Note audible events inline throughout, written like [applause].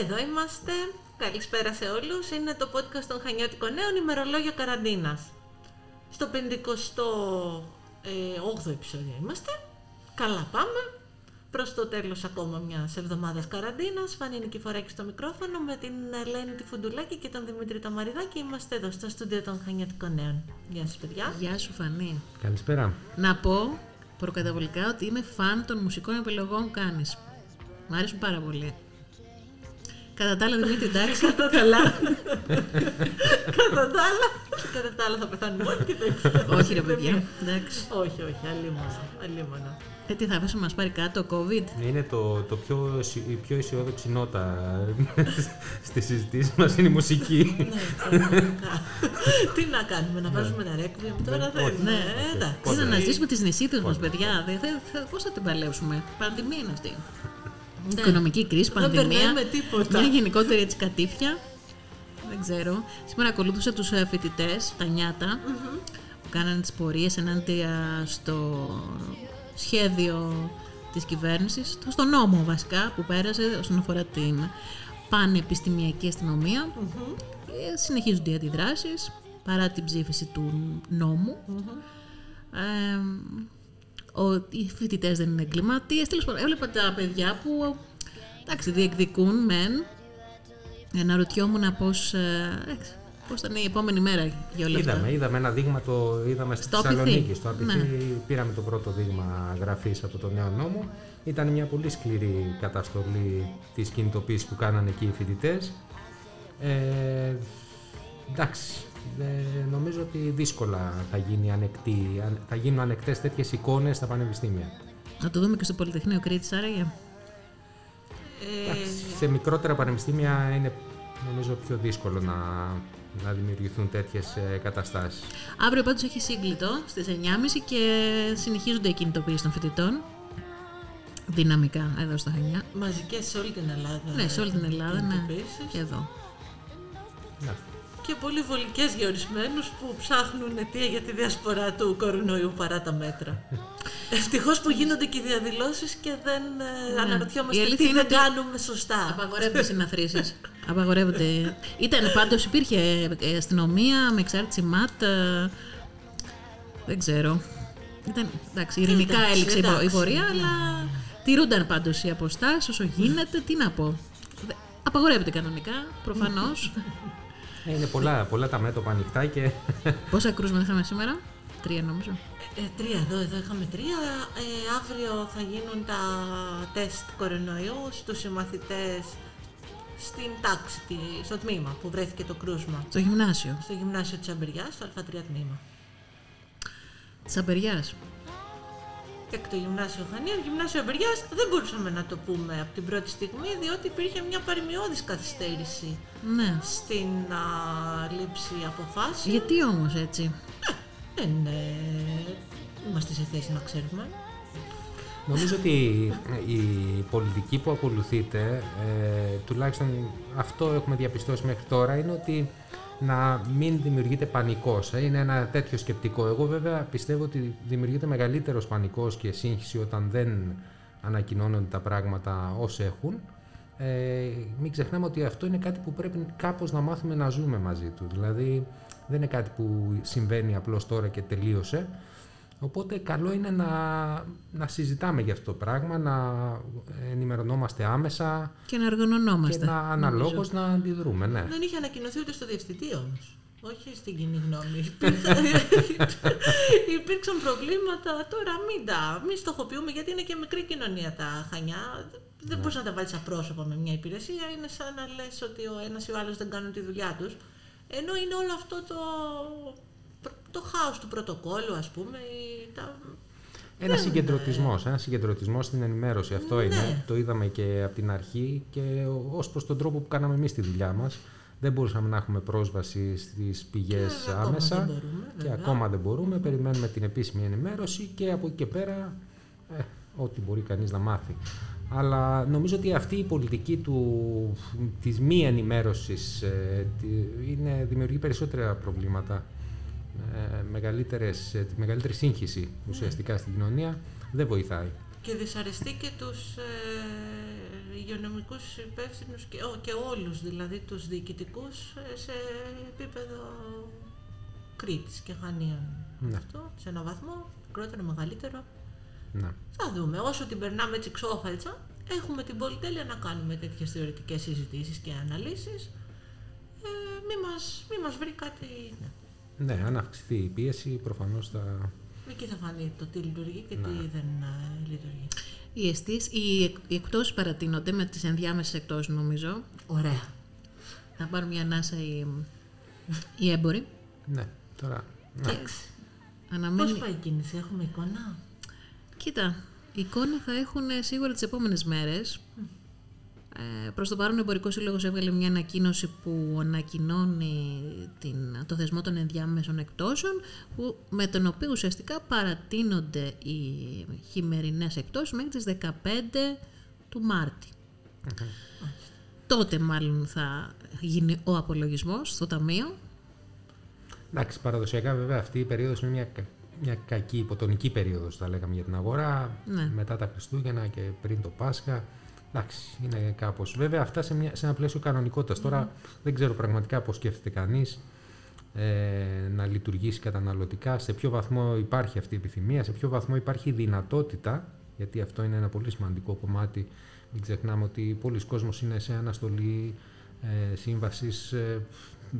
Εδώ είμαστε. Καλησπέρα σε όλους. Είναι το podcast των Χανιώτικων Νέων, ημερολόγιο καραντίνας. Στο 58ο επεισόδιο είμαστε. Καλά πάμε. Προς το τέλος ακόμα μιας εβδομάδας καραντίνας. Φανή Νικηφοράκη στο μικρόφωνο με την Ελένη τη Φουντουλάκη και τον Δημήτρη Ταμαριδάκη. Είμαστε εδώ στο στούντιο των Χανιώτικων Νέων. Γεια σας παιδιά. Γεια σου Φανή. Καλησπέρα. Να πω προκαταβολικά ότι είμαι φαν των μουσικών επιλογών που κάνεις. Μ' αρέσουν πάρα πολύ. Κατά τα άλλα, Δημήτρη, εντάξει, καλά. Κατά τα άλλα, κατά τα άλλα θα πεθάνουμε όλοι και τέτοια. όχι, ρε παιδιά. Εντάξει. όχι, όχι, αλλήμωνα. αλλήμωνα. Ε, τι θα αφήσουμε να μας πάρει κάτω, COVID. Είναι το, το πιο, αισι- η πιο αισιόδοξη νότα [laughs] στη συζητήση μας είναι η μουσική. ναι, πραγματικά. Τι να κάνουμε, να βάζουμε τα ρέκβιεμ τώρα Ναι, όχι. δεν. Ναι, Όχι. εντάξει. Πότε. Είναι να ζήσουμε τις νησίδες μας, Πότε. παιδιά. Δεν, δεν, θα- πώς θα την παλέψουμε; Πανδημία είναι αυτή. Ναι. Οικονομική κρίση, Δεν πανδημία. περνάει με τίποτα. Μια γενικότερη έτσι κατήφια. Δεν ξέρω. Σήμερα ακολούθησα τους ε, φοιτητές, τα νιάτα, που κάνανε τις πορείες ενάντια στο σχέδιο της κυβέρνησης, το- στο νόμο βασικά που πέρασε όσον αφορά την πανεπιστημιακή αστυνομία. Ε, συνεχίζονται οι αντιδράσεις παρά την ψήφιση του νομου Ε, ο, οι φοιτητές δεν είναι εγκληματίε. Τέλος πάντων, έβλεπα τα παιδιά που εντάξει, διεκδικούν μεν. Αναρωτιόμουν πώς πώς ήταν η επόμενη μέρα για όλα αυτά. είδαμε, είδαμε ένα δείγμα, το είδαμε στη Στο Απιθύ. Θεσσαλονίκη. Στο Απιθύ Ναι. πήραμε το πρώτο δείγμα γραφής από το νέο νόμο. Ήταν μια πολύ σκληρή καταστολή της κινητοποίησης που κάνανε εκεί οι φοιτητές. Ε, εντάξει, ε, νομίζω ότι δύσκολα θα, γίνει ανεκτή, αν- θα γίνουν ανεκτές τέτοιες εικόνες στα πανεπιστήμια. Να το δούμε και στο Πολυτεχνείο Κρήτη, άραγε. Ε, Εντάξει, σε μικρότερα πανεπιστήμια είναι νομίζω πιο δύσκολο να, να δημιουργηθούν τέτοιες ε, καταστάσεις. Αύριο πάντως έχει σύγκλιτο στις 9.30 και συνεχίζονται οι κινητοποιήσεις των φοιτητών. Δυναμικά εδώ στα Χανιά. Μαζικές σε όλη την Ελλάδα. Ναι, σε όλη την Ελλάδα, ναι. κινητοποιήσεις. Και εδώ. Ναι. Και πολύ βολικές για ορισμένους που ψάχνουν αιτία για τη διασπορά του κορονοϊού παρά τα μέτρα. Ευτυχώς που γίνονται και οι διαδηλώσεις και δεν ε, Ναι. Η αναρωτιόμαστε αλήθεια τι είναι δεν ότι κάνουμε σωστά. Απαγορεύονται οι συναθρήσεις. Απαγορεύονται. Ήταν πάντως, υπήρχε ε, αστυνομία με εξάρτηση ΜΑΤ. ε, δεν ξέρω. Ήταν, εντάξει, ειρηνικά Εντάξει, έληξε η πο- η εντάξει, πορεία, ναι. αλλά τηρούνταν πάντως οι αποστάσεις όσο γίνεται. Τι να πω. Δε- Απαγορεύεται κανονικά, προφανώς. Ε, Είναι πολλά, πολλά τα μέτωπα ανοιχτά και Πόσα κρούσματα είχαμε σήμερα, τρία νομίζω. Ε, τρία εδώ, εδώ είχαμε τρία. Ε, αύριο θα γίνουν τα τεστ κορονοϊούς στους συμμαθητές στην τάξη, τη- στο τμήμα που βρέθηκε το κρούσμα. Στο γυμνάσιο Στο γυμνάσιο της Αμπεριάς, στο Α3 τμήμα. της Αμπεριάς. Και το γυμνάσιο Χανίων, γυμνάσιο Αμπεριάς δεν μπορούσαμε να το πούμε από την πρώτη στιγμή, διότι υπήρχε μια παρημιώδης καθυστέρηση Ναι. στην α, λήψη αποφάσεων. Γιατί όμως έτσι; Δεν ε, είμαστε σε θέση να ξέρουμε. νομίζω ότι η πολιτική που ακολουθείτε, ε, τουλάχιστον αυτό έχουμε διαπιστώσει μέχρι τώρα, είναι ότι να μην δημιουργείται πανικός. Ε. Είναι ένα τέτοιο σκεπτικό. Εγώ βέβαια πιστεύω ότι δημιουργείται μεγαλύτερος πανικός και σύγχυση όταν δεν ανακοινώνονται τα πράγματα ως έχουν. Ε, μην ξεχνάμε ότι αυτό είναι κάτι που πρέπει κάπως να μάθουμε να ζούμε μαζί του. Δηλαδή δεν είναι κάτι που συμβαίνει απλώς τώρα και τελείωσε. Οπότε καλό είναι να, να συζητάμε για αυτό το πράγμα, να ενημερωνόμαστε άμεσα Και να και οργανωνόμαστε. να αναλόγως να αντιδρούμε. Ναι. Δεν είχε ανακοινωθεί ούτε στο διευθυντή όμως. Όχι στην κοινή γνώμη. Υπήρχαν, [laughs] υπήρξαν προβλήματα. Τώρα μην τα μην στοχοποιούμε γιατί είναι και μικρή κοινωνία τα χανιά. Δεν μπορείς να τα βάλεις απρόσωπα με μια υπηρεσία. Είναι σαν να λες ότι ο ένας ή ο άλλος δεν κάνουν τη δουλειά τους. Ενώ είναι όλο αυτό το, το χάος του πρωτοκόλλου, ας πούμε. ή Τα... Ένα συγκεντρωτισμός, ένα συγκεντρωτισμός στην ενημέρωση. Αυτό Ναι. είναι. Το είδαμε και από την αρχή και ως προς τον τρόπο που κάναμε εμείς τη δουλειά μας. Δεν μπορούσαμε να έχουμε πρόσβαση στις πηγές Και ακόμα άμεσα. δεν μπορούμε, και βέβαια. ακόμα δεν μπορούμε. Περιμένουμε την επίσημη ενημέρωση και από εκεί και πέρα ε, ό,τι μπορεί κανείς να μάθει. Αλλά νομίζω ότι αυτή η πολιτική του, της μη ενημέρωσης ε, τη- είναι, δημιουργεί περισσότερα προβλήματα. Ε, μεγαλύτερες, ε, τη μεγαλύτερη σύγχυση ουσιαστικά στην κοινωνία δεν βοηθάει. Και δυσαρεστεί και τους ε, υγειονομικούς υπεύθυνους και, και όλους δηλαδή τους διοικητικούς ε, σε επίπεδο Κρήτης και Χανίων. Ναι. Αυτό, σε ένα βαθμό, μικρότερο, μεγαλύτερο. Ναι. Θα δούμε. Όσο την περνάμε έτσι ξόφαλτσα, έχουμε την πολυτέλεια να κάνουμε τέτοιες θεωρητικές συζητήσεις και αναλύσεις. Ε, μη, μας, μη μας βρει κάτι... Ναι. Ναι, αν αυξηθεί η πίεση, προφανώς θα... Εκεί θα φανεί το τι λειτουργεί και τι Ναι. δεν ε, λειτουργεί. Οι, αισθήσεις, οι, εκ- οι εκτόσεις παρατείνονται με τις ενδιάμεσες εκτόσεις νομίζω. Ωραία. Θα πάρουν μια ανάσα οι, οι έμποροι. Ναι, τώρα... Ναι. Εντάξει. Αναμένει... Πώς πάει η κίνηση, έχουμε εικόνα; Κοίτα, εικόνα θα έχουν ε, σίγουρα τις επόμενες μέρες. Ε, προς το παρόν ο Εμπορικός Σύλλογος έβγαλε μια ανακοίνωση που ανακοινώνει την, το θεσμό των ενδιάμεσων εκτόσεων που, με τον οποίο ουσιαστικά παρατείνονται οι χειμερινές εκτόσεις μέχρι τις 15 του μαρτη Τότε μάλλον θα γίνει ο απολογισμός στο Ταμείο. Εντάξει, παραδοσιακά βέβαια αυτή η περίοδος είναι μια, κα- μια κακή υποτονική περίοδος θα λέγαμε για την αγορά Ναι. μετά τα Χριστούγεννα και πριν το Πάσχα. Εντάξει, είναι κάπως. Βέβαια αυτά σε, μια, σε ένα πλαίσιο κανονικότητας. Τώρα δεν ξέρω πραγματικά πώς σκέφτεται κανείς ε, να λειτουργήσει καταναλωτικά, σε ποιο βαθμό υπάρχει αυτή η επιθυμία, σε ποιο βαθμό υπάρχει η δυνατότητα, γιατί αυτό είναι ένα πολύ σημαντικό κομμάτι. Μην ξεχνάμε ότι πολλοί κόσμος είναι σε αναστολή ε, σύμβασης, ε,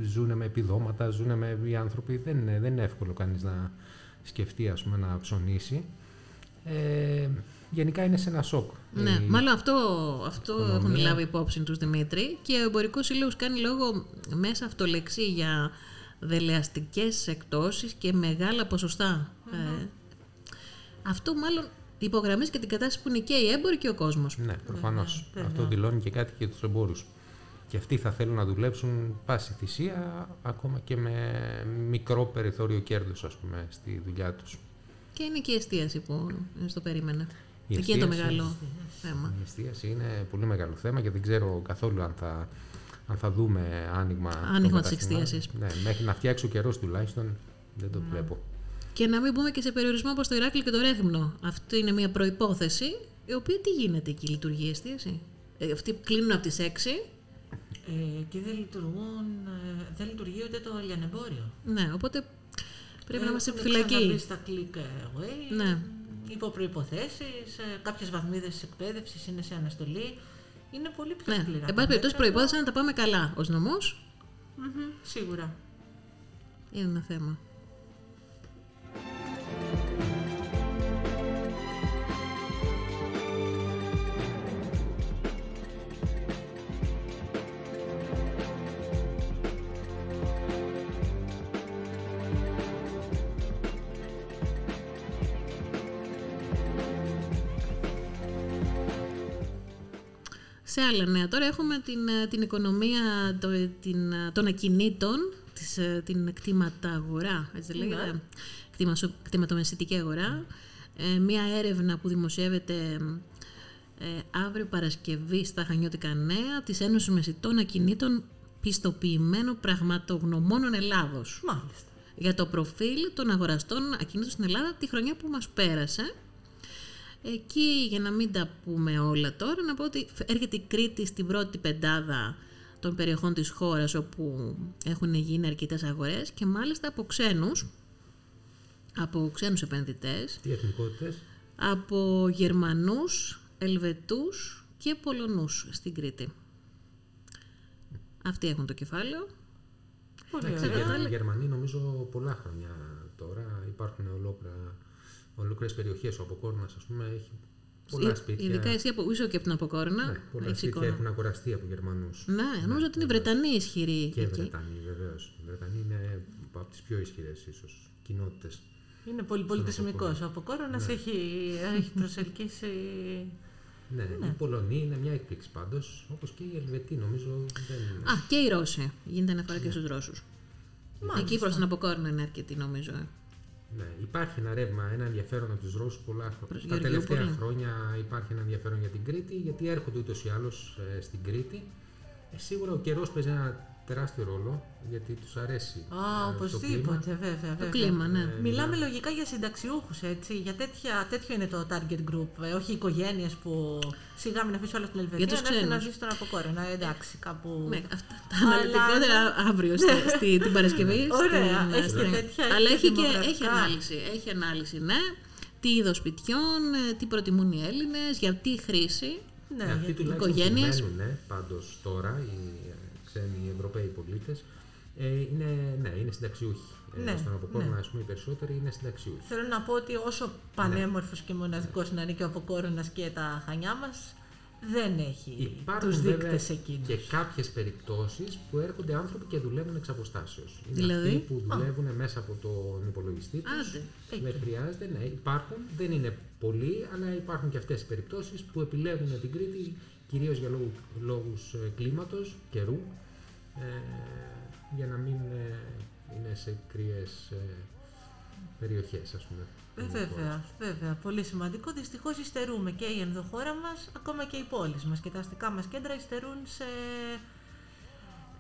ζουν με επιδόματα, ζουν με οι άνθρωποι. Δεν είναι, δεν είναι εύκολο κανείς να σκεφτεί ας πούμε, να ψωνίσει. Ε, γενικά είναι σε ένα σοκ. Ναι, Η- μάλλον αυτό, αυτό οικονομία. έχουν λάβει υπόψη τους Δημήτρη και ο Εμπορικός Σύλλογος κάνει λόγο μέσα αυτολεξή για δελεαστικές εκτόσεις και μεγάλα ποσοστά. Ε, αυτό μάλλον υπογραμμίζει και την κατάσταση που είναι και οι έμποροι και ο κόσμος. Ναι, προφανώς. βέβαια. Αυτό δηλώνει και κάτι για τους εμπόρους. Και αυτοί θα θέλουν να δουλέψουν πάση θυσία, ακόμα και με μικρό περιθώριο κέρδους, ας πούμε, στη δουλειά τους. Και είναι και η εστίαση που στο περίμενε. Η Εκεί είναι το εστίαση- μεγάλο θέμα. Η εστίαση είναι πολύ μεγάλο θέμα και δεν ξέρω καθόλου αν θα, αν θα δούμε άνοιγμα. των Άνοιγμα της καταστημάτων. εστίασης. Ναι, μέχρι να φτιάξει ο καιρός τουλάχιστον δεν το βλέπω. Και να μην πούμε και σε περιορισμό όπως το Ηράκλειο και το Ρέθυμνο. Αυτή είναι μια προϋπόθεση, η οποία τι γίνεται εκεί, λειτουργεί η εστίαση; Ε, αυτοί κλείνουν από τις 6. Ε, και δεν, λειτουργούν, ε, δεν λειτουργεί ούτε το λιανεμπόριο. Ναι, οπότε πρέπει να είμαστε Έχουν επιφυλακοί. ξαναμπείς στα click away, Ναι. υπό προϋποθέσεις, ε, κάποιες βαθμίδες της εκπαίδευσης είναι σε αναστολή. Είναι πολύ πιο Ναι. σκληρά. Εν τα πάση περιπτώσει, μέτρα. προπόθεση να τα πάμε καλά ως νομός; Μμμ, Σίγουρα. Είναι ένα θέμα. Σε άλλα νέα, τώρα έχουμε την, ε, την οικονομία το, την, ε, των ακινήτων, της, ε, την κτήματα αγορά, έτσι δεν λέγεται, κτήμα- κτηματομεσητική αγορά. Ε, μία έρευνα που δημοσιεύεται ε, αύριο Παρασκευή στα Χανιώτικα Νέα της Ένωσης Μεσητών Ακινήτων Πιστοποιημένων Πραγματογνωμόνων Ελλάδος Μάλιστα. για το προφίλ των αγοραστών ακινήτων στην Ελλάδα τη χρονιά που μας πέρασε. Εκεί, για να μην τα πούμε όλα τώρα, να πω ότι έρχεται η Κρήτη στην πρώτη πεντάδα των περιοχών της χώρας όπου έχουν γίνει αρκετές αγορές και μάλιστα από ξένους, από ξένους επενδυτές, Τι εθνικότητες; από Γερμανούς, Ελβετούς και Πολωνούς στην Κρήτη. Αυτοί έχουν το κεφάλαιο. Πολύ Εντάξει, ωραία. οι Γερμανοί νομίζω πολλά χρόνια τώρα υπάρχουν ολόκληρα, ολόκληρες περιοχές. Ο Αποκόρνας, ας πούμε, έχει πολλά Ε, σπίτια. Ειδικά εσύ από ίσω και από την Αποκόρνα. ναι, πολλά έχεις σπίτια εικόνα. έχουν αγοραστεί από Γερμανούς. Ναι, νομίζω ότι είναι οι Βρετανοί ισχυροί Και εκεί. Βρετανοί, βεβαίως. Οι Βρετανοί είναι από τις πιο ισχυρές ίσως κοινότητες. Είναι πολύ πολιτισμικός. Ο Αποκόρονας Ναι. έχει, έχει προσελκύσει... Ναι, οι Πολωνοί είναι μια έκπληξη πάντως, όπως και οι Ελβετοί νομίζω. Δεν είναι. Α, και οι Ρώσοι. Γίνεται αναφορά Ναι. και στους Ρώσους. Μάλιστα. Εκεί προς την Αποκόρνα είναι αρκετοί νομίζω. Ε. Ναι, υπάρχει ένα ρεύμα, ένα ενδιαφέρον από τους Ρώσους πολλά Προς χρόνια. Τα Γεωργιούπολη. τελευταία χρόνια υπάρχει ένα ενδιαφέρον για την Κρήτη, γιατί έρχονται ούτως ή άλλως στην Κρήτη. Ε, σίγουρα ο καιρός παίζει ένα τεράστιο ρόλο γιατί τους αρέσει. Α, ε, το οπωσδήποτε, κλίμα. βέβαια, βέβαια. κλίμα, ναι. Ε, Μιλάμε μιλά- λογικά για συνταξιούχους, έτσι. Για τέτοια, τέτοιο είναι το target group. Ε, όχι οικογένειες που σιγά μην αφήσω όλα στην Ελβετία τους να έρθει να ξένους. ζήσει στον Αποκόρενα. Ε, εντάξει, κάπου. Ναι, αυτά τα Αλλά- αναλυτικότερα αύριο στη, στη- την Παρασκευή. Ωραία, στην- έχει στην- και τέτοια, Αλλά έχει έχει και και έχει δημογραφικά. ανάλυση. Έχει ανάλυση, ναι. Τι είδος σπιτιών, ε, τι προτιμούν οι Έλληνες, για τι χρήση. Ναι, Ε, αυτοί γιατί- τουλάχιστον οικογένειες. που μένουν πάντως τώρα, οι ε, ξένοι οι Ευρωπαίοι πολίτες, ε, είναι, ναι, είναι συνταξιούχοι. Ε, Ναι, στον Αποκόρνα, ναι. ας πούμε, οι περισσότεροι είναι συνταξιούχοι. Θέλω να πω ότι όσο πανέμορφος και μοναδικός να είναι και ο Αποκόρονας και τα χανιά μας, δεν έχει Υπάρχουν τους βέβαια δείκτες εκείνους. και κάποιες περιπτώσεις που έρχονται άνθρωποι και δουλεύουν εξ αποστάσεως. Είναι Δηλαδή; αυτοί που δουλεύουν μέσα από τον υπολογιστή τους. Άντε, Δεν εκεί. χρειάζεται, ναι, υπάρχουν. Δεν είναι πολλοί, αλλά υπάρχουν και αυτές οι περιπτώσεις που επιλέγουν την Κρήτη κυρίως για λόγου, λόγους ε, κλίματος, καιρού, ε, για να μην ε, είναι σε κρύες ε, περιοχές, ας πούμε. Ε, βέβαια, βέβαια. Πολύ σημαντικό. Δυστυχώς υστερούμε και η ενδοχώρα μας, ακόμα και οι πόλεις μας και τα αστικά μας κέντρα υστερούν σε,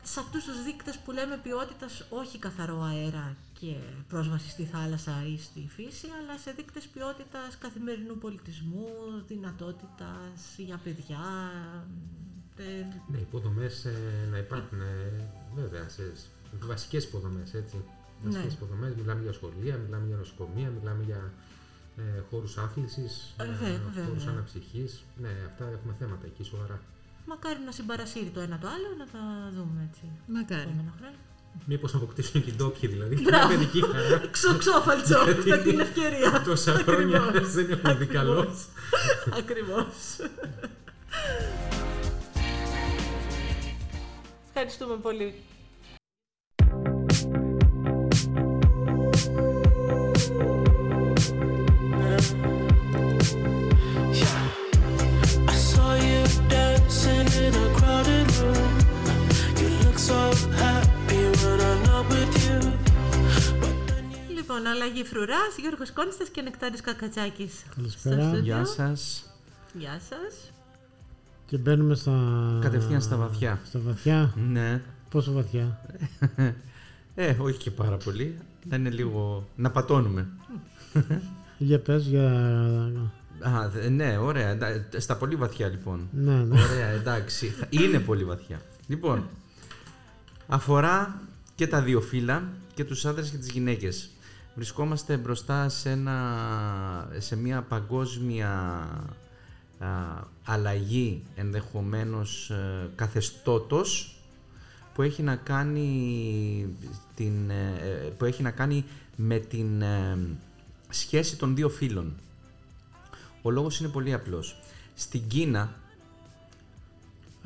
σε αυτούς τους δείκτες που λέμε ποιότητας όχι καθαρό αέρα και πρόσβαση στη θάλασσα ή στη φύση, αλλά σε δείκτες ποιότητας καθημερινού πολιτισμού, δυνατότητας για παιδιά. ε, Ναι, υποδομές ε, να υπάρχουν, ε, βέβαια, σε σε βασικές υποδομές, έτσι. Βασικές Ναι. υποδομές, μιλάμε για σχολεία, μιλάμε για νοσοκομεία, μιλάμε για ε, χώρους άθλησης, Ε, βε- χώρους βέβαια. αναψυχής. Ναι, αυτά έχουμε θέματα εκεί σοβαρά. Μακάρι να συμπαρασύρει το ένα το άλλο, να τα δούμε έτσι. Μακάρι. επόμενα χρόνια. Μήπως αποκτήσουν και οι ντόπιοι δηλαδή. και Μπράβο. μια παιδική χαρά. [laughs] Ξοξόφαλτσο Γιατί με την ευκαιρία. Τόσα χρόνια Ακριβώς. δεν έχουν δει καλό. Ακριβώς. Ακριβώς. Ευχαριστούμε πολύ. Φρουράς, Γιώργος Κόνστας και Νεκτάρης Κακατσάκης. Καλησπέρα. Στο στούντιο. Γεια σας. Γεια σας. Και μπαίνουμε στα. Κατευθείαν στα βαθιά. Στα βαθιά. Ναι. Πόσο βαθιά; Ε, όχι και πάρα πολύ. Να είναι λίγο... Να πατώνουμε. Για πες για. Α, δε- ναι, ωραία. εντα- Στα πολύ βαθιά λοιπόν. Ναι, ναι. Ωραία, εντάξει. Θα- Είναι πολύ βαθιά. Λοιπόν, αφορά και τα δύο φύλλα, και τους άντρες και τις γυναίκες. Βρισκόμαστε μπροστά σε, ένα, σε μια παγκόσμια α, αλλαγή ενδεχομένως ε, καθεστώτος που έχει να κάνει, την, ε, που έχει να κάνει με την ε, σχέση των δύο φύλων. Ο λόγος είναι πολύ απλός. Στην Κίνα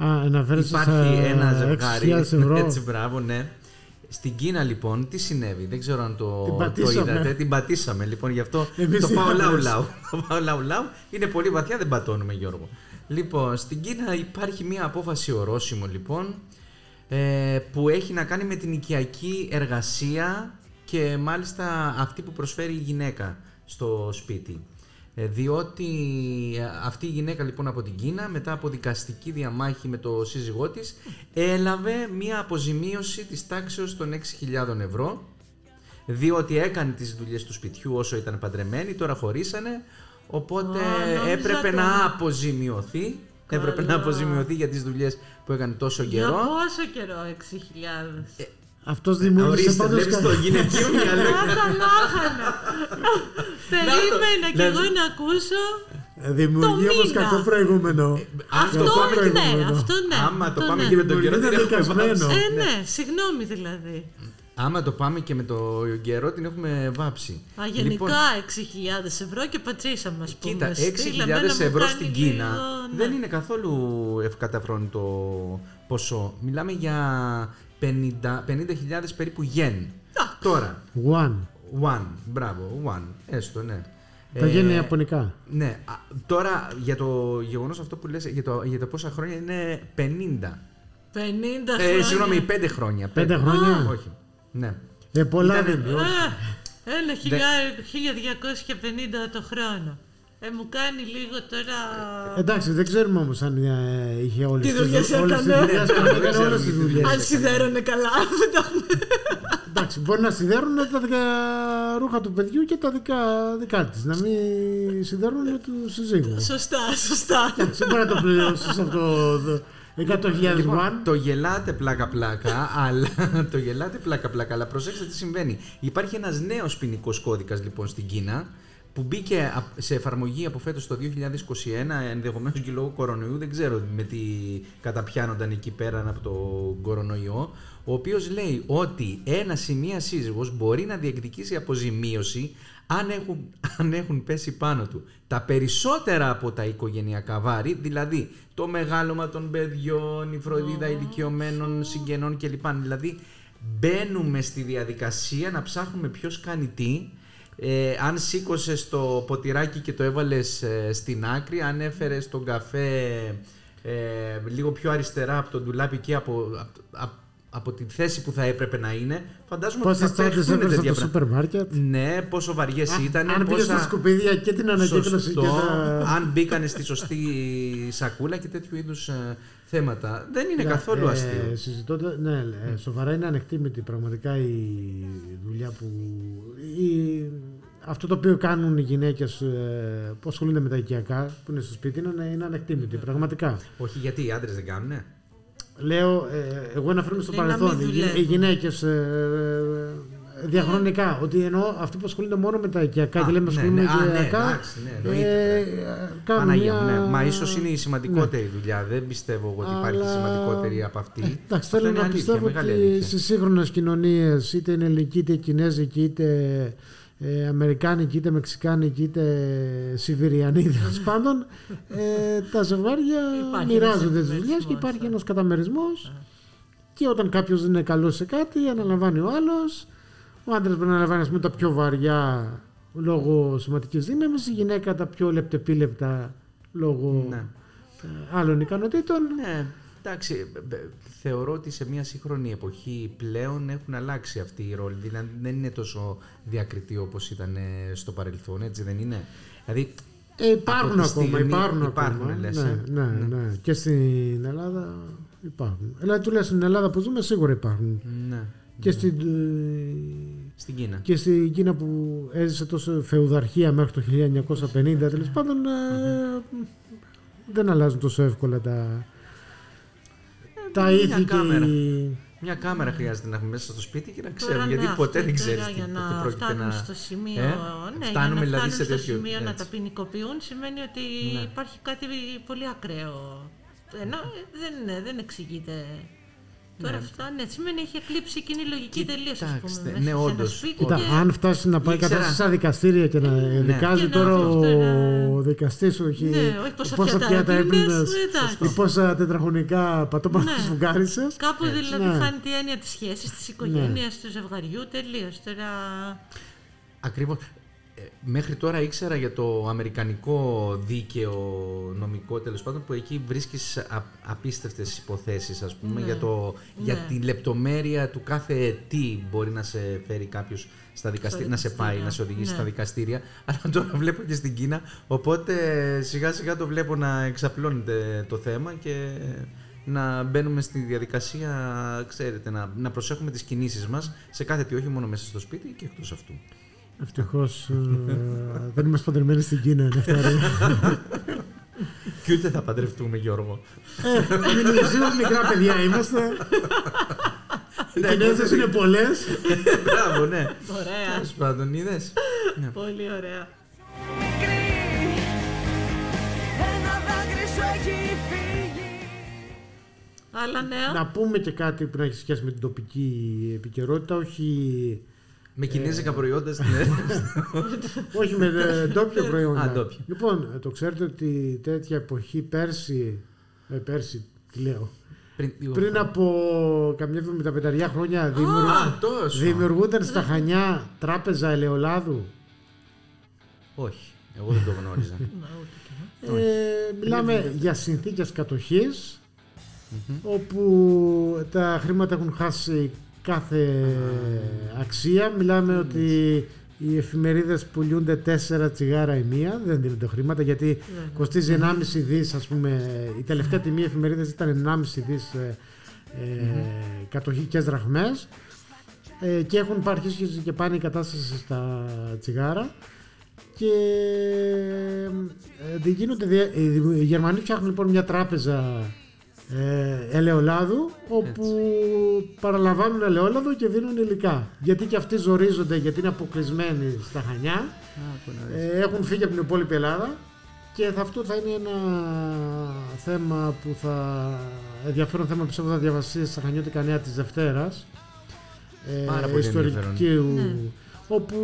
Α, αναφέρεσαι υπάρχει στα ένα ζευγάρι. 6.000 ευρώ. Έτσι, μπράβο, ναι. Στην Κίνα λοιπόν, τι συνέβη, δεν ξέρω αν το, Την το πατήσαμε. είδατε. Την πατήσαμε λοιπόν, γι' αυτό Εμείς το πάω οι λαου άντρες. λαου. Το πάω λαου λαου. Είναι πολύ βαθιά, δεν πατώνουμε Γιώργο. Λοιπόν, στην Κίνα υπάρχει μία απόφαση ορόσημο λοιπόν, ε, που έχει να κάνει με την οικιακή εργασία και μάλιστα αυτή που προσφέρει η γυναίκα στο σπίτι. Ε, διότι ε, αυτή η γυναίκα λοιπόν από την Κίνα μετά από δικαστική διαμάχη με το σύζυγό της έλαβε μία αποζημίωση της τάξεως των 6.000 ευρώ διότι έκανε τις δουλειές του σπιτιού όσο ήταν παντρεμένη, τώρα χωρίσανε οπότε Α, νόμιζα έπρεπε το- να αποζημιωθεί έπρεπε να Καλά. αποζημιωθεί για τις δουλειές που έκανε τόσο Για καιρό πόσο καιρό, 6.000. Αυτός δημιούργησε Ορίστε, πάντως βλέπεις κα- το γυναικείο μυαλό [laughs] Να τα λάχανα. Περίμενα κι ναι. εγώ να ακούσω. Ε, Δημιουργεί Το όμως μήνα. κακό προηγούμενο. Αυτό Κακό ναι, προηγούμενο. αυτό ναι. Άμα το αυτό πάμε ναι. και με τον καιρό Δημιουργείται την έχουμε δικασμένο. βάψει. Ε, ναι, συγγνώμη δηλαδή. Άμα το πάμε και με το καιρό την έχουμε βάψει. Α, Λοιπόν, γενικά 6.000 ευρώ και πατσίσαμε, α πούμε. Κοίτα, 6.000 Στείλε, εμένα μου ευρώ κάνει στην λίγο, Κίνα ναι. δεν είναι καθόλου ευκαταφρόνητο ποσό. Μιλάμε για 50 50.000 περίπου γεν. Τώρα, One. one, μπράβο, one, έστω, ναι. Τα Ε, γένει Ιαπωνικά. Ναι, α, τώρα για το γεγονός αυτό που λες, για το, για το πόσα χρόνια είναι 50. 50 χρόνια. Ε, συγγνώμη, 5 χρόνια. Πέντε χρόνια. Όχι, ναι. Ε, πολλά Ήτανε- δεν είναι. όχι. Ε, ένα χιλιά- 1250 το χρόνο. Ε, μου κάνει λίγο τώρα. Εντάξει, δεν ξέρουμε όμως αν ε, είχε όλες Τι τις δουλειές όλες τις έκανε. δουλειές, αν έκανε όλες τις δουλειές. Αν σιδέρωνε καλά. [laughs] δεν το έχουμε. Εντάξει, μπορεί να σιδέρουν τα δικά ρούχα του παιδιού και τα δικά, δικά της. Να μην σιδέρουν του συζύγου. σωστά, σωστά. Εντάξει, μπορεί να το πληρώσεις αυτό το [laughs] 100.000 Λοιπόν, won. το γελάτε πλάκα-πλάκα, [laughs] αλλά το γελάτε πλάκα-πλάκα, αλλά προσέξτε τι συμβαίνει. Υπάρχει ένας νέος ποινικός κώδικας λοιπόν στην Κίνα που μπήκε α- σε εφαρμογή από φέτος το 2021, ενδεχομένως και λόγω κορονοϊού, δεν ξέρω με τι καταπιάνονταν εκεί πέρα από το κορονοϊό, ο οποίος λέει ότι ένας ή μία σύζυγος μπορεί να διεκδικήσει αποζημίωση αν έχουν, αν έχουν πέσει πάνω του τα περισσότερα από τα οικογενειακά βάρη, δηλαδή το μεγάλωμα των παιδιών, η φροντίδα ηλικιωμένων συγγενών κλπ. Δηλαδή μπαίνουμε στη διαδικασία να ψάχνουμε ποιος κάνει τι, ε, αν σήκωσε το ποτηράκι και το έβαλες ε, στην άκρη, αν έφερες τον καφέ ε, λίγο πιο αριστερά από τον ντουλάπι εκεί από, από, από τη θέση που θα έπρεπε να είναι, φαντάζομαι ότι Πόσες θα τσάντε παιχτούν έφερε τέτοια από το πράγματα. σούπερ μάρκετ. Ναι, πόσο βαριές ήταν. Αν πήγες στα σκουπίδια και την ανακύκλωση Σωστό, και τα. αν μπήκανε στη σωστή σακούλα και τέτοιου είδους θέματα. Δεν είναι Ναι, καθόλου ε, αστείο. συζητώντα- ναι, ε, σοβαρά είναι ανεκτήμητη πραγματικά η δουλειά που. Η, αυτό το οποίο κάνουν οι γυναίκες που ασχολούνται με τα οικιακά, που είναι στο σπίτι, είναι, είναι ανεκτήμητη. Πραγματικά. Όχι γιατί οι άντρες δεν κάνουνε; Λέω, ε, εγώ αναφέρομαι στο Λέει να παρελθόν. μην Οι, γυ- δουλεύουν. οι γυναίκες διαχρονικά. Ότι εννοώ αυτοί που ασχολούνται μόνο με τα οικιακά Α, και λέμε ναι, ασχολούνται ναι, με α, ναι, οικιακά. εντάξει, ναι, εννοείται, ε, κάνουν Παναγία μια... μου, ναι. Μα ίσως είναι η σημαντικότερη δουλειά. Δεν πιστεύω εγώ ότι υπάρχει Αλλά- σημαντικότερη από αυτή. Εντάξει, Αυτό θέλω είναι να αλήθεια, πιστεύω μεγάλη ότι αλήθεια. στις σύγχρονες κοινωνίες, είτε είναι ελληνική, είτε κινέζικη, είτε ε, αμερικάνικη, είτε μεξικάνικη, είτε σιβηριανή, τέλος πάντων, ε, τα ζευγάρια [laughs] Υπάρχει μοιράζονται ένας τι δουλειές και επιμερισμός, υπάρχει ε. ένας καταμερισμός. Και όταν κάποιος δεν είναι καλός σε κάτι, αναλαμβάνει ο άλλος. Ο άντρας μπορεί να αναλαμβάνει ας πούμε, τα πιο βαριά λόγω σωματικής δύναμης, η γυναίκα τα πιο λεπτεπίλεπτα λόγω Ναι. ε, άλλων ικανοτήτων. Ναι, εντάξει. Ε, ε, Θεωρώ ότι σε μια σύγχρονη εποχή πλέον έχουν αλλάξει αυτοί οι ρόλοι. Δηλαδή δεν είναι τόσο διακριτή όπως ήταν ε, στο παρελθόν, έτσι δεν είναι; Δηλαδή Ε, υπάρχουν Από τη ακόμα, στιγμή υπάρχουν, υπάρχουν, ακόμα. λες, ναι, ε. ναι, ναι, Και στην Ελλάδα υπάρχουν. Δηλαδή τουλάχιστον στην Ελλάδα που ζούμε σίγουρα υπάρχουν. ναι. Και στην, ε, Στην Κίνα. και στην Κίνα που έζησε τόσο φεουδαρχία μέχρι το 1950 τέλος πάντων ε, δεν αλλάζουν τόσο εύκολα τα, τα μια ήθη και κάμερα. οι... Μια κάμερα χρειάζεται να έχουμε μέσα στο σπίτι και να Τώρα, ξέρουμε. ναι, γιατί αυτό ποτέ δεν τώρα ξέρεις τι για πότε να πρόκειται φτάνουν να. στο σημείο, Ε, ναι, φτάνουμε για να δηλαδή σε φτάνουν στο τέτοιο- σημείο να έτσι. τα ποινικοποιούν σημαίνει ότι Ναι. υπάρχει κάτι πολύ ακραίο. Ενώ ε, δεν, είναι- δεν εξηγείται. Τώρα αυτά, ναι, σημαίνει έχει εκλείψει εκείνη η λογική τελείως. Κοιτάξτε, πούμε, ναι, μέσα σε ένα όντως, σπίτι Κοίτα, και- αν φτάσεις να πάει Ήξερα. κατάσταση στα δικαστήρια και να δικάζει Και να τώρα αυτό, ο να- δικαστής, όχι Ναι, όχι πόσα πιάτα έπινες, έπινες, εντάξει. ή πόσα τετραγωνικά πατώματα Ναι. σφουγγάρισες. Κάπου δηλαδή Ναι. χάνει τη έννοια της σχέσης, της οικογένειας, του ζευγαριού τελείως. Τώρα. Ακριβώς. Μέχρι τώρα ήξερα για το αμερικανικό δίκαιο νομικό τέλος πάντων που εκεί βρίσκεις α, απίστευτες υποθέσεις ας πούμε για, το, για Ναι. τη λεπτομέρεια του κάθε τι μπορεί να σε φέρει κάποιος στα δικαστήρια, να σε πάει, δικαστήρια. να σε οδηγήσει Ναι. στα δικαστήρια αλλά τώρα [laughs] βλέπω και στην Κίνα οπότε σιγά σιγά το βλέπω να εξαπλώνεται το θέμα και να μπαίνουμε στη διαδικασία, ξέρετε, να, να προσέχουμε τις κινήσεις μας σε κάθε τι, όχι μόνο μέσα στο σπίτι και εκτός αυτού. Ευτυχώς δεν είμαστε παντρεμένοι στην Κίνα. είναι αυτό, ρε. Και ούτε θα παντρευτούμε, Γιώργο. Ε, Μινιζίου, μικρά παιδιά είμαστε. Οι Κινέζες είναι πολλές. Μπράβο, ναι. Ωραία. Τέλος πάντων, είδες. Πολύ ωραία. Ένα δάκρυ σου έχει φύγει Άλλα νέα; Να πούμε και κάτι που να έχει σχέση με την τοπική επικαιρότητα, όχι, Με κινέζικα προϊόντα στην [laughs] όχι με ε, ντόπια προϊόντα. Α, ντόπια. Λοιπόν, ε, το ξέρετε ότι τέτοια εποχή πέρσι, ε, πέρσι τι λέω, πριν από καμιά 75 χρόνια δημιουργου... Α, τόσο. δημιουργούνταν στα Χανιά τράπεζα ελαιολάδου. Όχι, εγώ δεν το γνώριζα. [laughs] Ε, μιλάμε για συνθήκες κατοχής, όπου τα χρήματα έχουν χάσει κάθε αξία. Μιλάμε ότι Οι εφημερίδες πουλιούνται 4 τσιγάρα η μία, δεν δίνονται χρήματα γιατί κοστίζει 1,5 δις ας πούμε. Η τελευταία τιμή εφημερίδες ήταν 1,5 δις ε, ε, κατοχικές δραχμές. Ε, και έχουν αρχίσει και πάνε η κατάσταση στα τσιγάρα. Και ε, δεν γίνονται, δια- οι, οι Γερμανοί φτιάχνουν λοιπόν μια τράπεζα ε, ελαιολάδου όπου παραλαμβάνουν ελαιόλαδο και δίνουν υλικά. Γιατί και αυτοί ζορίζονται γιατί είναι αποκλεισμένοι στα Χανιά, ε, έχουν φύγει από την υπόλοιπη Ελλάδα. Και θα, αυτό θα είναι ένα θέμα που θα ενδιαφέρον θέμα πιστεύω θα διαβαστεί στα Χανιώτικα Νέα της Δευτέρας. Ε, Πάρα πολύ ιστορικού όπου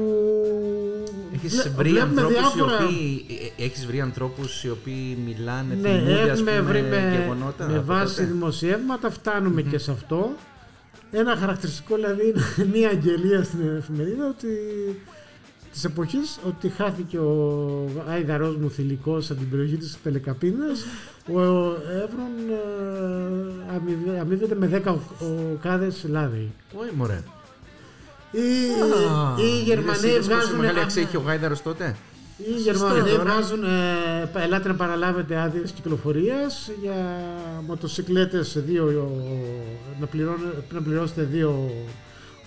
Έχεις βλέ- βρει, βλέπουμε ανθρώπους διάφορα- οι οποίοι, ε, έχεις βρει ανθρώπους οι οποίοι μιλάνε, ναι, θυμούνται ας έχουμε πούμε, βρει με, γεγονότα με από βάση τότε. δημοσιεύματα, φτάνουμε και σε αυτό. Ένα χαρακτηριστικό δηλαδή είναι [laughs] μια αγγελία στην εφημερίδα ότι της εποχής ότι χάθηκε ο άιδαρός μου θηλυκός από την περιοχή της Πελεκαπίνας ο Εύρων ε, αμοιβε- αμοιβεται με 10 ο- οκάδες λάδι. Όχι μωρέ. Οι, Α, οι Γερμανοί είδες πόσο βγάζουν μεγάλη αξία είχε ο Γάιδαρος τότε; οι Γερμανοί τώρα. βγάζουν, ε, πα- ελάτε να παραλάβετε άδειες κυκλοφορίας για μοτοσυκλέτες δύο, ο- να, πληρώνε- να πληρώσετε δύο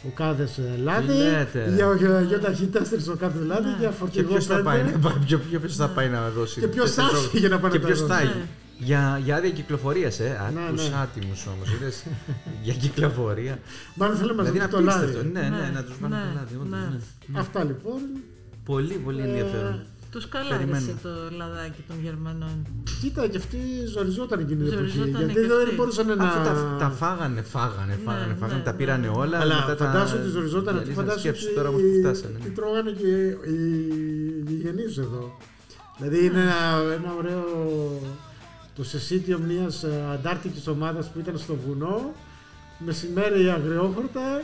οκάδες λάδι. λέτε. Για, για, για ταχύτητα τρει οκάδες λάδι. Για Και φορτηγό ποιος θα πέντε. πάει, να πάει- ποιο- ποιο- ποιος θα πάει να δώσει. Και ποιος θα τέσσερις έχει για να πάει Και να τα ποιος δώσει. θα έχει; Ναι. Για, για άδεια κυκλοφορίας, ε. Ναι, Άκους ναι. άτιμους όμως, είδες. [laughs] για κυκλοφορία. Μάλλον θέλουμε να δηλαδή δούμε είναι το απίστευτο. λάδι. Ναι, ναι, Ναι, να τους βάλουν ναι, το λάδι. όντως, ναι. ναι. Αυτά λοιπόν. Πολύ, πολύ ενδιαφέρον. Τους καλά Περιμένω. άρεσε το λαδάκι των Γερμανών. Κοίτα και αυτοί ζοριζόταν εκείνη την εποχή. Ζοριζότανε Γιατί και δεν αυτοί. μπορούσαν να. Αφού τα, τα φάγανε, φάγανε, φάγανε, Ναι, φάγανε, ναι, τα ναι. πήρανε όλα. Αλλά μετά τα φαντάσου ότι ζοριζόταν αυτή, διαλύσανε. φαντάσου Σκέψου ότι τώρα όμως που φτάσανε. τι ναι. τρώγανε και οι γηγενείς εδώ. Δηλαδή είναι ένα, ένα ωραίο το σεσίτιο μιας ε, αντάρτικης ομάδας που ήταν στο βουνό, μεσημέρι αγριόχορτα,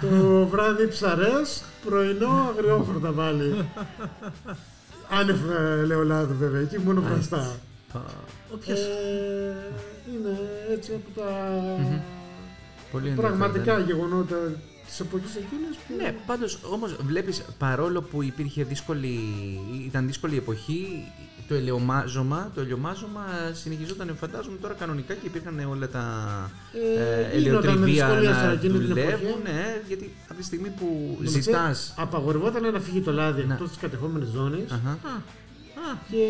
το [laughs] βράδυ ψαρές, πρωινό αγριόχορτα πάλι. Άνευ ε, ελαιολάδου βέβαια, εκεί μόνο βραστά. Όποιος... Ε, είναι έτσι από τα Πολύ πραγματικά ενδιαφέρον. γεγονότα της εποχής εκείνης που... Ναι, πάντως όμως βλέπεις παρόλο που υπήρχε δύσκολη, ήταν δύσκολη εποχή, το ελαιομάζωμα, το ελαιομάζωμα συνεχιζόταν, φαντάζομαι τώρα κανονικά και υπήρχαν όλα τα Ε, ε, γινόταν με ελαιοτριβία δυσκολία σε να εκείνη την δουλεύουν, εποχή. ναι, γιατί από τη στιγμή που Νομίζω, ζητά. Απαγορευόταν να φύγει το λάδι Ναι. εκτός της κατεχόμενης ζώνης Α, και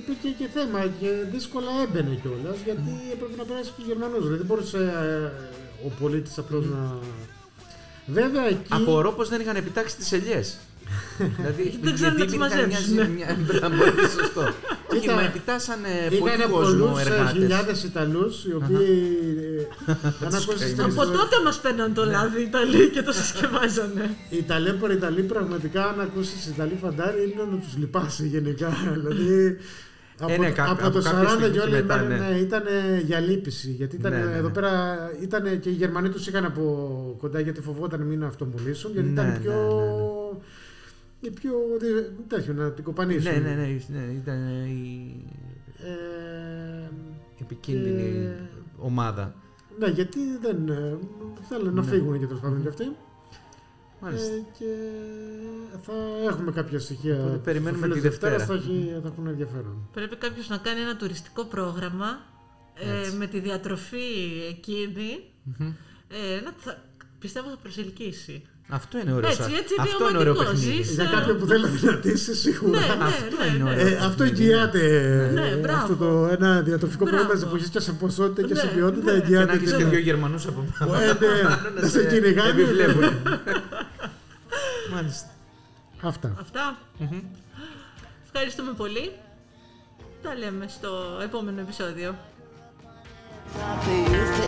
υπήρχε και θέμα και δύσκολα έμπαινε κιόλας γιατί έπρεπε να περάσει και ο Γερμανός. Δηλαδή δεν μπορούσε ε, ο πολίτης απλώς να... Βέβαια εκεί... Απορώ πως δεν είχαν επιτάξει τις ελιές. Δηλαδή, Δεν ξέρουν να γιατί τις υπήρχαν μαζέψουν. μια- μια- Μπράβο, είναι σωστό. Όχι, [laughs] Κοίτα, μα επιτάσανε πολύ Είχαν κόσμο πολλούς ε, εργάτες. χιλιάδες Ιταλούς οι οποίοι ε, αν ακούσεις την από ιστορία- τότε μας παίρναν το λάδι οι Ιταλοί και το συσκευάζανε. [laughs] Οι ταλέποροι Ιταλοί πραγματικά αν ακούσεις Ιταλοί φαντάρι είναι να τους λυπάσει γενικά. [laughs] δηλαδή από, ναι, κά- από από το κάποια 40 στιγμή και και όλοι μετά, ήταν, ναι. ήταν για λύπηση. Γιατί ήταν Ναι, ναι, εδώ ναι. πέρα ήταν και οι Γερμανοί τους είχαν από κοντά γιατί φοβόταν μην αυτομολύσουν. Γιατί Ναι, ήταν ναι, πιο. Ναι, οι πιο δι- τέτοιο, να την κοπανίσουν. Ναι, ναι, ναι, ναι, ήταν η Ε, επικίνδυνη Και- ομάδα. ναι, γιατί δεν ε, θέλουν να Ναι. φύγουν και τέλος πάντων κι αυτοί. Μάλιστα. Ε, και θα έχουμε κάποια στοιχεία. Οπότε στους περιμένουμε φίλους τη Δευτέρας, Δευτέρας. Θα, έχει- θα έχουν ενδιαφέρον. Πρέπει κάποιος να κάνει ένα τουριστικό πρόγραμμα ε, με τη διατροφή εκείνη. Ε, να, θα, πιστεύω θα προσελκύσει. Αυτό είναι ωραίος. Έτσι, σα- έτσι, Αυτό είναι ωραίο βιωματικός, παιχνίδι. ζεις. Για Ναι. κάποιον που θέλει να δυνατήσει, σίγουρα. Ναι, ναι, Αυτό ναι, είναι ναι. ωραίο. Ε, αυτό παιχνίδι, εγγυάται Ναι, ε, μπράβο. αυτό το ένα διατροφικό Μπράβο. πρόγραμμα τη εποχή και σε ποσότητα και σε Ναι, ποιότητα ναι. Και εγγυάται. να έχεις και και να- δύο Γερμανούς από πάνω. Ε, ναι, [laughs] να σε κυνηγάνε. Επιβλέπουν. [laughs] Μάλιστα. Αυτά. Αυτά. Ευχαριστούμε πολύ. Τα λέμε στο επόμενο επεισόδιο. Stop the youth